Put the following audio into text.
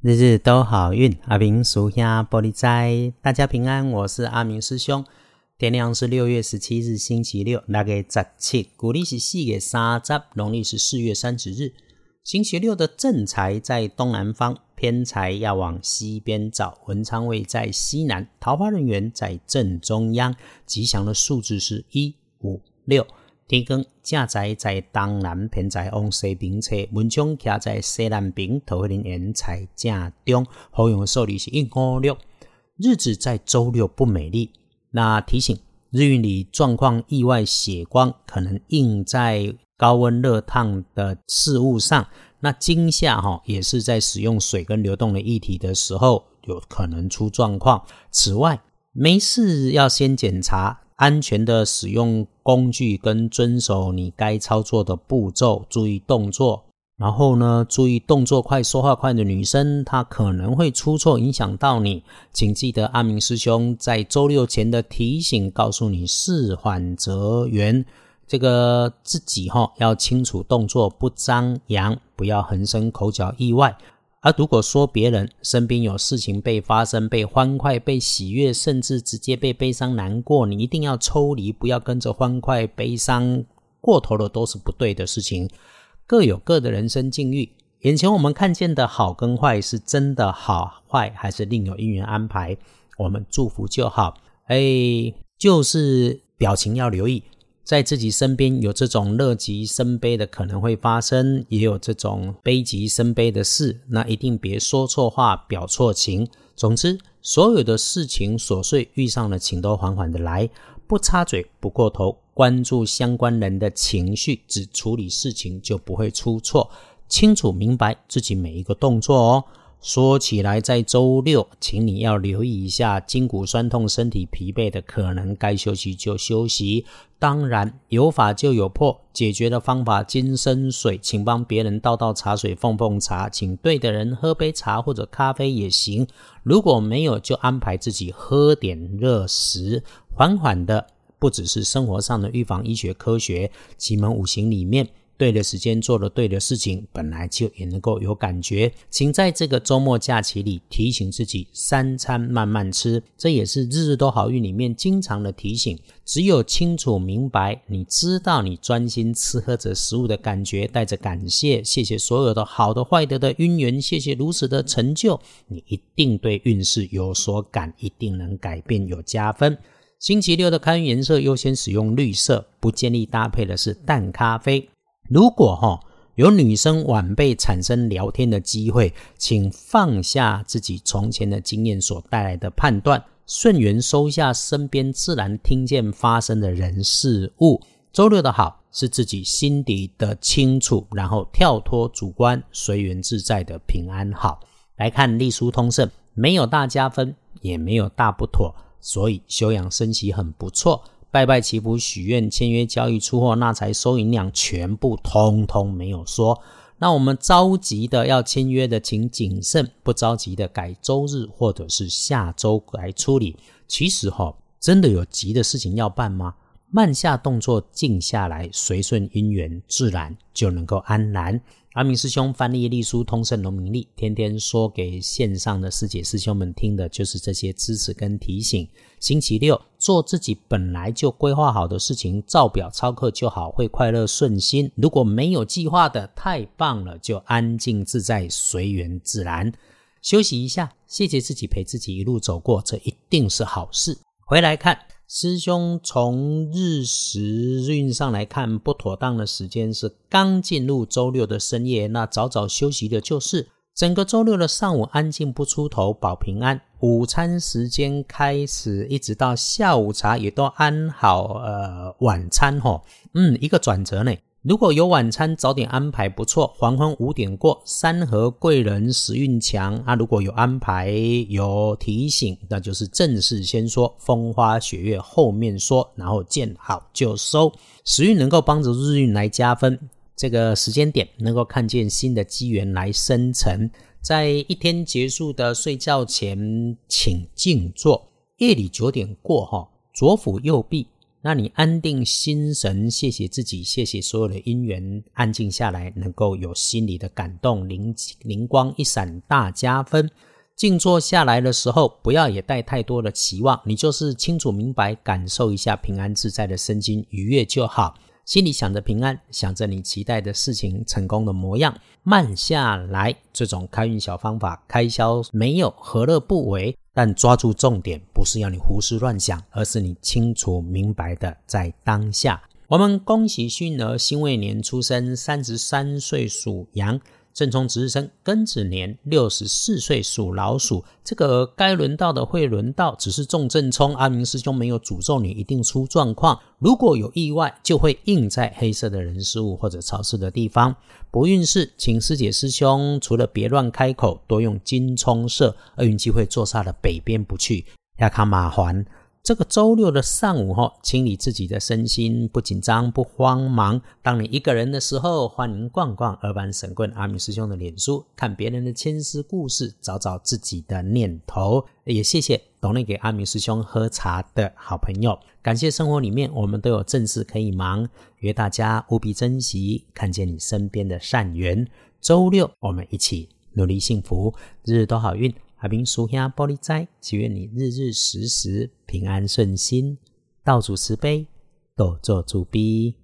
日日都好运，阿明属下玻璃斋，大家平安。我是阿明师兄。天亮是六月十七日，星期六，那个十七，古历是四月三十，农历是四月三十日。星期六的正财在东南方，偏财要往西边找。文昌位在西南，桃花人员在正中央。吉祥的数字是一五六。天光正在在东南偏在往西边侧，文昌徛在西南边，桃花人缘在正中。好用的数字是一五六。日子在周六不美丽，那提醒日运里状况意外血光，可能印在高温热烫的事物上。那惊吓哈也是在使用水跟流动的液体的时候有可能出状况。此外，没事要先检查。安全的使用工具跟遵守你该操作的步骤，注意动作。然后呢，注意动作快、说话快的女生，她可能会出错，影响到你。请记得阿明师兄在周六前的提醒，告诉你事缓则圆。这个自己哈要清楚动作，不张扬，不要横生口角意外。而如果说别人身边有事情被发生、被欢快、被喜悦，甚至直接被悲伤难过，你一定要抽离，不要跟着欢快、悲伤过头了，都是不对的事情。各有各的人生境遇，眼前我们看见的好跟坏，是真的好坏，还是另有因缘安排？我们祝福就好。哎，就是表情要留意。在自己身边有这种乐极生悲的可能会发生，也有这种悲极生悲的事，那一定别说错话，表错情。总之，所有的事情琐碎遇上了，请都缓缓的来，不插嘴，不过头，关注相关人的情绪，只处理事情就不会出错。清楚明白自己每一个动作哦。说起来，在周六，请你要留意一下筋骨酸痛、身体疲惫的，可能该休息就休息。当然，有法就有破，解决的方法金生水，请帮别人倒倒茶水、奉奉茶，请对的人喝杯茶或者咖啡也行。如果没有，就安排自己喝点热食，缓缓的。不只是生活上的预防医学科学，奇门五行里面。对的时间做了对的事情，本来就也能够有感觉。请在这个周末假期里提醒自己三餐慢慢吃，这也是日日都好运里面经常的提醒。只有清楚明白，你知道你专心吃喝着食物的感觉，带着感谢，谢谢所有的好的坏的的因缘，谢谢如此的成就，你一定对运势有所感，一定能改变有加分。星期六的开运颜色优先使用绿色，不建议搭配的是淡咖啡。如果哈有女生晚辈产生聊天的机会，请放下自己从前的经验所带来的判断，顺缘收下身边自然听见发生的人事物。周六的好是自己心底的清楚，然后跳脱主观，随缘自在的平安好。来看隶书通胜，没有大加分，也没有大不妥，所以休养生息很不错。拜拜祈福许愿签约交易出货那才收银量全部通通没有说。那我们着急的要签约的，请谨慎；不着急的改周日或者是下周来处理。其实哈，真的有急的事情要办吗？慢下动作，静下来，随顺因缘，自然就能够安然。阿明师兄翻译隶书通胜农民历，天天说给线上的师姐师兄们听的，就是这些支持跟提醒。星期六做自己本来就规划好的事情，照表操课就好，会快乐顺心。如果没有计划的，太棒了，就安静自在，随缘自然。休息一下，谢谢自己陪自己一路走过，这一定是好事。回来看。师兄从日时运上来看，不妥当的时间是刚进入周六的深夜，那早早休息的就是整个周六的上午安静不出头，保平安。午餐时间开始，一直到下午茶也都安好。呃，晚餐哈，嗯，一个转折呢。如果有晚餐早点安排不错，黄昏五点过，三合贵人时运强啊。如果有安排有提醒，那就是正事先说，风花雪月后面说，然后见好就收。时运能够帮助日运来加分，这个时间点能够看见新的机缘来生成。在一天结束的睡觉前，请静坐。夜里九点过哈，左辅右臂。那你安定心神，谢谢自己，谢谢所有的因缘，安静下来，能够有心里的感动，灵灵光一闪，大加分。静坐下来的时候，不要也带太多的期望，你就是清楚明白，感受一下平安自在的身心愉悦就好。心里想着平安，想着你期待的事情成功的模样，慢下来。这种开运小方法，开销没有何乐不为？但抓住重点，不是要你胡思乱想，而是你清楚明白的在当下。我们恭喜迅儿辛未年出生，三十三岁属羊。正冲值日生庚子年六十四岁属老鼠，这个该轮到的会轮到，只是重正冲。阿明师兄没有诅咒你一定出状况，如果有意外，就会印在黑色的人事物或者潮湿的地方。不运势，请师姐师兄除了别乱开口，多用金冲色。厄运机会坐煞了北边不去，要看马环。这个周六的上午，哈，清理自己的身心，不紧张，不慌忙。当你一个人的时候，欢迎逛逛二班神棍阿明师兄的脸书，看别人的千丝故事，找找自己的念头。也谢谢懂内给阿明师兄喝茶的好朋友，感谢生活里面我们都有正事可以忙，约大家务必珍惜看见你身边的善缘。周六我们一起努力幸福，日日都好运。阿明叔兄玻璃斋，祈愿你日日时时平安顺心，道主慈悲，多做主逼。